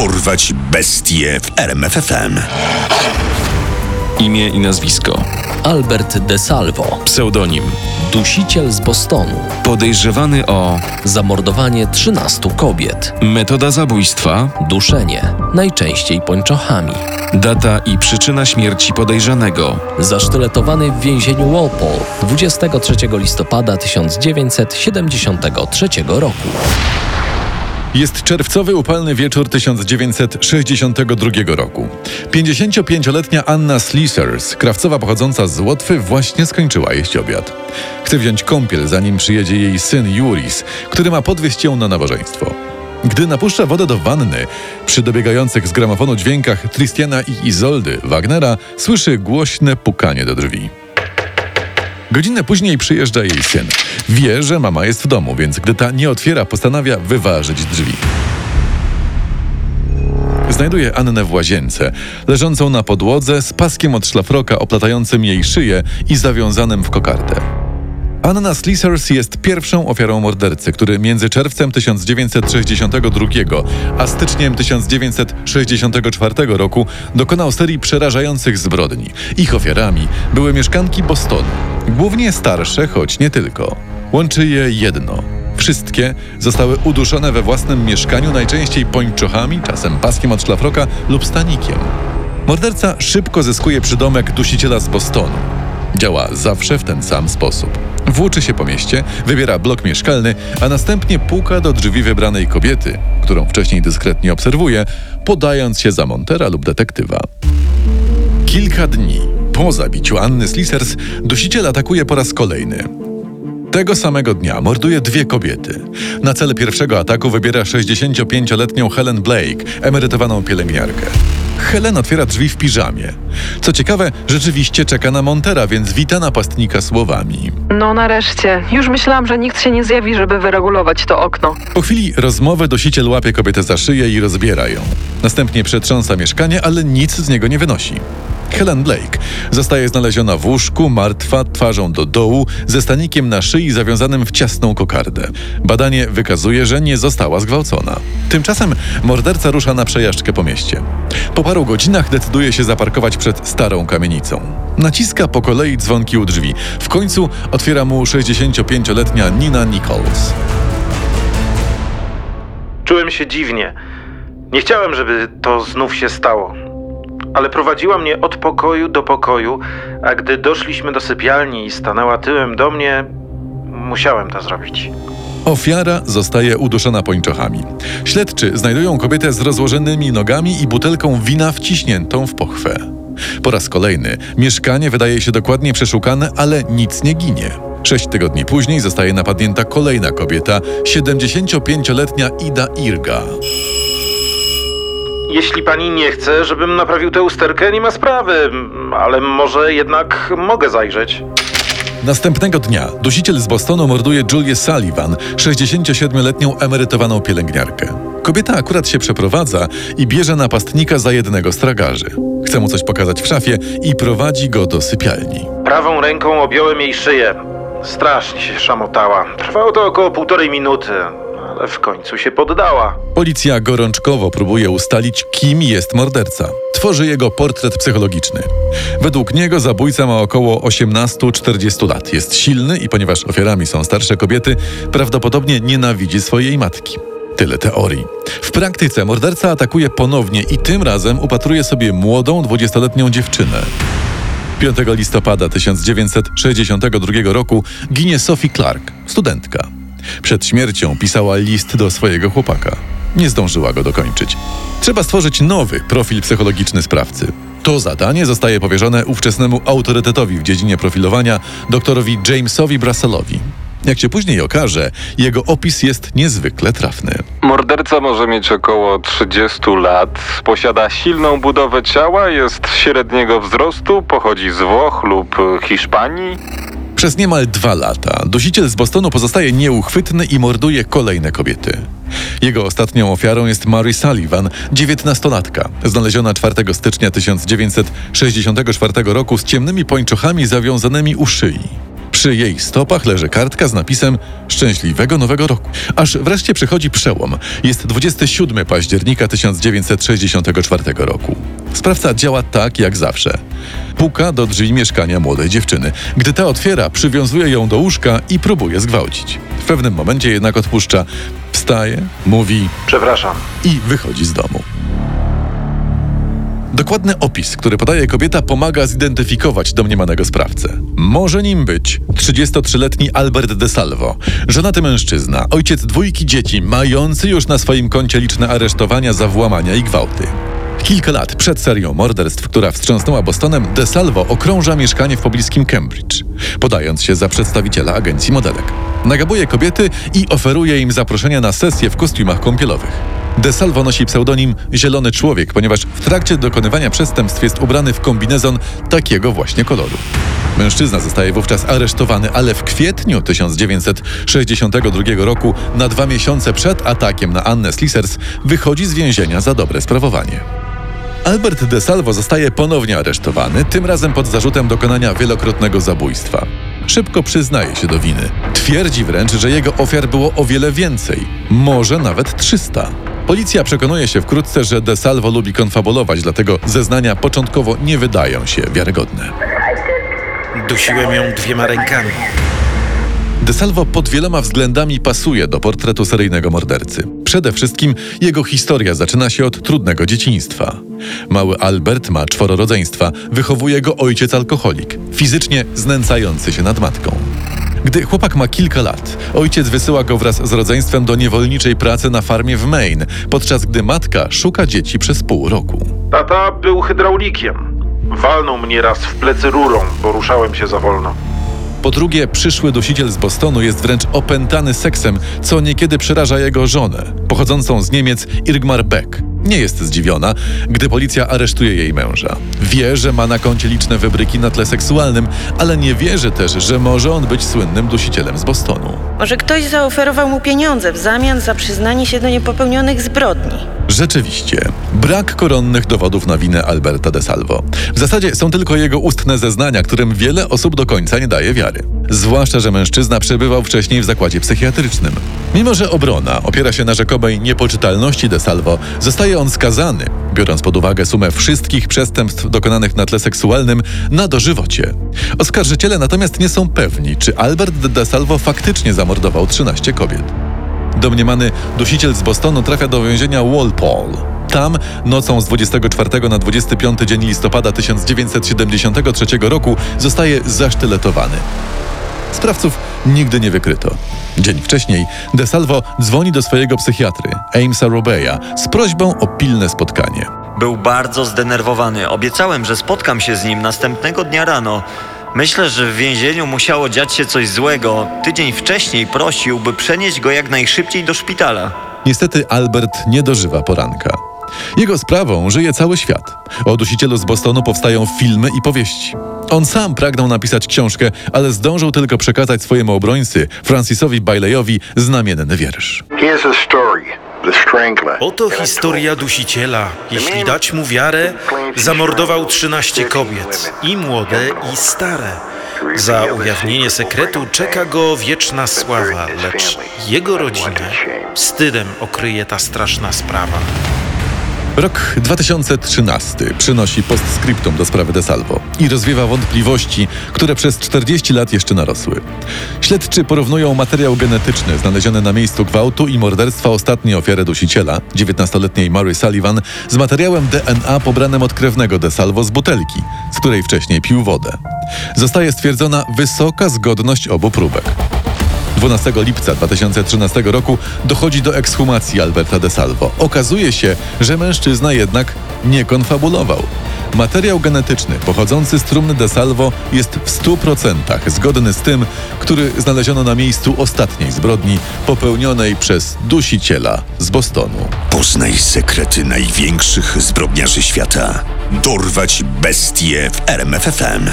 Dorwać bestie w RMFFM. Imię i nazwisko. Albert De Salvo, Pseudonim. dusiciel z Bostonu, Podejrzewany o zamordowanie 13 kobiet, metoda zabójstwa, duszenie, najczęściej pończochami, data i przyczyna śmierci podejrzanego. zasztyletowany w więzieniu Walpole 23 listopada 1973 roku. Jest czerwcowy upalny wieczór 1962 roku. 55-letnia Anna Sleasers, krawcowa pochodząca z Łotwy, właśnie skończyła jeść obiad. Chce wziąć kąpiel, zanim przyjedzie jej syn Juris, który ma podwieźć ją na nabożeństwo. Gdy napuszcza wodę do wanny, przy dobiegających z gramofonu dźwiękach Tristiana i Izoldy Wagnera słyszy głośne pukanie do drzwi. Godzinę później przyjeżdża jej syn. Wie, że mama jest w domu, więc gdy ta nie otwiera, postanawia wyważyć drzwi. Znajduje Annę w łazience, leżącą na podłodze z paskiem od szlafroka oplatającym jej szyję i zawiązanym w kokardę. Anna Sleasers jest pierwszą ofiarą mordercy, który między czerwcem 1962 a styczniem 1964 roku dokonał serii przerażających zbrodni. Ich ofiarami były mieszkanki Bostonu, głównie starsze, choć nie tylko. Łączy je jedno. Wszystkie zostały uduszone we własnym mieszkaniu, najczęściej pończochami, czasem paskiem od szlafroka lub stanikiem. Morderca szybko zyskuje przydomek dusiciela z Bostonu. Działa zawsze w ten sam sposób. Włóczy się po mieście, wybiera blok mieszkalny, a następnie puka do drzwi wybranej kobiety, którą wcześniej dyskretnie obserwuje, podając się za montera lub detektywa. Kilka dni po zabiciu Anny Slisers dusiciel atakuje po raz kolejny. Tego samego dnia morduje dwie kobiety. Na cel pierwszego ataku wybiera 65-letnią Helen Blake, emerytowaną pielęgniarkę. Helen otwiera drzwi w piżamie. Co ciekawe, rzeczywiście czeka na Montera, więc wita napastnika słowami. No nareszcie. Już myślałam, że nikt się nie zjawi, żeby wyregulować to okno. Po chwili rozmowy dosiciel łapie kobietę za szyję i rozbiera ją. Następnie przetrząsa mieszkanie, ale nic z niego nie wynosi. Helen Blake zostaje znaleziona w łóżku, martwa, twarzą do dołu, ze stanikiem na szyi zawiązanym w ciasną kokardę. Badanie wykazuje, że nie została zgwałcona. Tymczasem morderca rusza na przejażdżkę po mieście. Po paru godzinach decyduje się zaparkować przed starą kamienicą. Naciska po kolei dzwonki u drzwi. W końcu otwiera mu 65-letnia Nina Nichols. Czułem się dziwnie. Nie chciałem, żeby to znów się stało. Ale prowadziła mnie od pokoju do pokoju, a gdy doszliśmy do sypialni i stanęła tyłem do mnie, musiałem to zrobić. Ofiara zostaje uduszona pończochami. Śledczy znajdują kobietę z rozłożonymi nogami i butelką wina wciśniętą w pochwę. Po raz kolejny mieszkanie wydaje się dokładnie przeszukane, ale nic nie ginie. Sześć tygodni później zostaje napadnięta kolejna kobieta, 75-letnia Ida Irga. Jeśli pani nie chce, żebym naprawił tę usterkę, nie ma sprawy, ale może jednak mogę zajrzeć. Następnego dnia dusiciel z Bostonu morduje Julię Sullivan, 67-letnią emerytowaną pielęgniarkę. Kobieta akurat się przeprowadza i bierze napastnika za jednego z tragarzy. Chce mu coś pokazać w szafie i prowadzi go do sypialni. Prawą ręką objąłem jej szyję. Strasznie się szamotała. Trwało to około półtorej minuty, w końcu się poddała. Policja gorączkowo próbuje ustalić, kim jest morderca. Tworzy jego portret psychologiczny. Według niego zabójca ma około 18-40 lat. Jest silny i ponieważ ofiarami są starsze kobiety, prawdopodobnie nienawidzi swojej matki. Tyle teorii. W praktyce morderca atakuje ponownie i tym razem upatruje sobie młodą, 20-letnią dziewczynę. 5 listopada 1962 roku ginie Sophie Clark, studentka. Przed śmiercią pisała list do swojego chłopaka. Nie zdążyła go dokończyć. Trzeba stworzyć nowy profil psychologiczny sprawcy. To zadanie zostaje powierzone ówczesnemu autorytetowi w dziedzinie profilowania, doktorowi Jamesowi Brussellowi. Jak się później okaże, jego opis jest niezwykle trafny. Morderca może mieć około 30 lat, posiada silną budowę ciała, jest średniego wzrostu, pochodzi z Włoch lub Hiszpanii. Przez niemal dwa lata dusiciel z Bostonu pozostaje nieuchwytny i morduje kolejne kobiety. Jego ostatnią ofiarą jest Mary Sullivan, dziewiętnastolatka, znaleziona 4 stycznia 1964 roku z ciemnymi pończochami zawiązanymi u szyi. Przy jej stopach leży kartka z napisem Szczęśliwego Nowego Roku. Aż wreszcie przychodzi przełom. Jest 27 października 1964 roku. Sprawca działa tak jak zawsze. Puka do drzwi mieszkania młodej dziewczyny. Gdy ta otwiera, przywiązuje ją do łóżka i próbuje zgwałcić. W pewnym momencie jednak odpuszcza. Wstaje, mówi Przepraszam. i wychodzi z domu. Dokładny opis, który podaje kobieta, pomaga zidentyfikować domniemanego sprawcę. Może nim być 33-letni Albert De Salvo, żonaty mężczyzna, ojciec dwójki dzieci, mający już na swoim koncie liczne aresztowania za włamania i gwałty. Kilka lat przed serią morderstw, która wstrząsnęła Bostonem, De Salvo okrąża mieszkanie w pobliskim Cambridge, podając się za przedstawiciela agencji modelek. Nagabuje kobiety i oferuje im zaproszenia na sesje w kostiumach kąpielowych. De Salvo nosi pseudonim Zielony Człowiek, ponieważ w trakcie dokonywania przestępstw jest ubrany w kombinezon takiego właśnie koloru. Mężczyzna zostaje wówczas aresztowany, ale w kwietniu 1962 roku, na dwa miesiące przed atakiem na Annę Slisers, wychodzi z więzienia za dobre sprawowanie. Albert De Salvo zostaje ponownie aresztowany, tym razem pod zarzutem dokonania wielokrotnego zabójstwa. Szybko przyznaje się do winy. Twierdzi wręcz, że jego ofiar było o wiele więcej, może nawet 300. Policja przekonuje się wkrótce, że De Salvo lubi konfabulować, dlatego zeznania początkowo nie wydają się wiarygodne. Dusiłem ją dwiema rękami. De Salvo pod wieloma względami pasuje do portretu seryjnego mordercy. Przede wszystkim jego historia zaczyna się od trudnego dzieciństwa. Mały Albert ma czworo rodzeństwa, wychowuje go ojciec alkoholik, fizycznie znęcający się nad matką. Gdy chłopak ma kilka lat, ojciec wysyła go wraz z rodzeństwem do niewolniczej pracy na farmie w Maine, podczas gdy matka szuka dzieci przez pół roku. Tata był hydraulikiem. Walnął mnie raz w plecy rurą, bo ruszałem się za wolno. Po drugie, przyszły dusiciel z Bostonu jest wręcz opętany seksem, co niekiedy przeraża jego żonę, pochodzącą z Niemiec Irgmar Beck. Nie jest zdziwiona, gdy policja aresztuje jej męża. Wie, że ma na koncie liczne wybryki na tle seksualnym, ale nie wierzy też, że może on być słynnym dusicielem z Bostonu. Może ktoś zaoferował mu pieniądze w zamian za przyznanie się do niepopełnionych zbrodni. Rzeczywiście, brak koronnych dowodów na winę Alberta de Salvo. W zasadzie są tylko jego ustne zeznania, którym wiele osób do końca nie daje wiary. Zwłaszcza, że mężczyzna przebywał wcześniej w zakładzie psychiatrycznym. Mimo, że obrona opiera się na rzekomej niepoczytalności de Salvo, zostaje on skazany, biorąc pod uwagę sumę wszystkich przestępstw dokonanych na tle seksualnym, na dożywocie. Oskarżyciele natomiast nie są pewni, czy Albert de Salvo faktycznie zamordował 13 kobiet. Domniemany dusiciel z Bostonu trafia do więzienia Walpole. Tam nocą z 24 na 25 dzień listopada 1973 roku zostaje zasztyletowany. Sprawców nigdy nie wykryto. Dzień wcześniej De Salvo dzwoni do swojego psychiatry, Amesa Robeya, z prośbą o pilne spotkanie. Był bardzo zdenerwowany. Obiecałem, że spotkam się z nim następnego dnia rano. Myślę, że w więzieniu musiało dziać się coś złego. Tydzień wcześniej prosił, by przenieść go jak najszybciej do szpitala. Niestety Albert nie dożywa poranka. Jego sprawą żyje cały świat. O dusicielu z Bostonu powstają filmy i powieści. On sam pragnął napisać książkę, ale zdążył tylko przekazać swojemu obrońcy, Francisowi Baileyowi, znamienny wiersz. Oto historia dusiciela. Jeśli dać mu wiarę, zamordował 13 kobiet, i młode, i stare. Za ujawnienie sekretu czeka go wieczna sława, lecz jego rodzinę wstydem okryje ta straszna sprawa. Rok 2013 przynosi postscriptum do sprawy De Salvo i rozwiewa wątpliwości, które przez 40 lat jeszcze narosły. Śledczy porównują materiał genetyczny znaleziony na miejscu gwałtu i morderstwa ostatniej ofiary dusiciela, 19-letniej Mary Sullivan, z materiałem DNA pobranym od krewnego De Salvo z butelki, z której wcześniej pił wodę. Zostaje stwierdzona wysoka zgodność obu próbek. 12 lipca 2013 roku dochodzi do ekshumacji Alberta de Salvo. Okazuje się, że mężczyzna jednak nie konfabulował. Materiał genetyczny pochodzący z trumny de Salvo jest w 100% zgodny z tym, który znaleziono na miejscu ostatniej zbrodni popełnionej przez dusiciela z Bostonu. Poznaj sekrety największych zbrodniarzy świata. Dorwać bestie w RMFFM.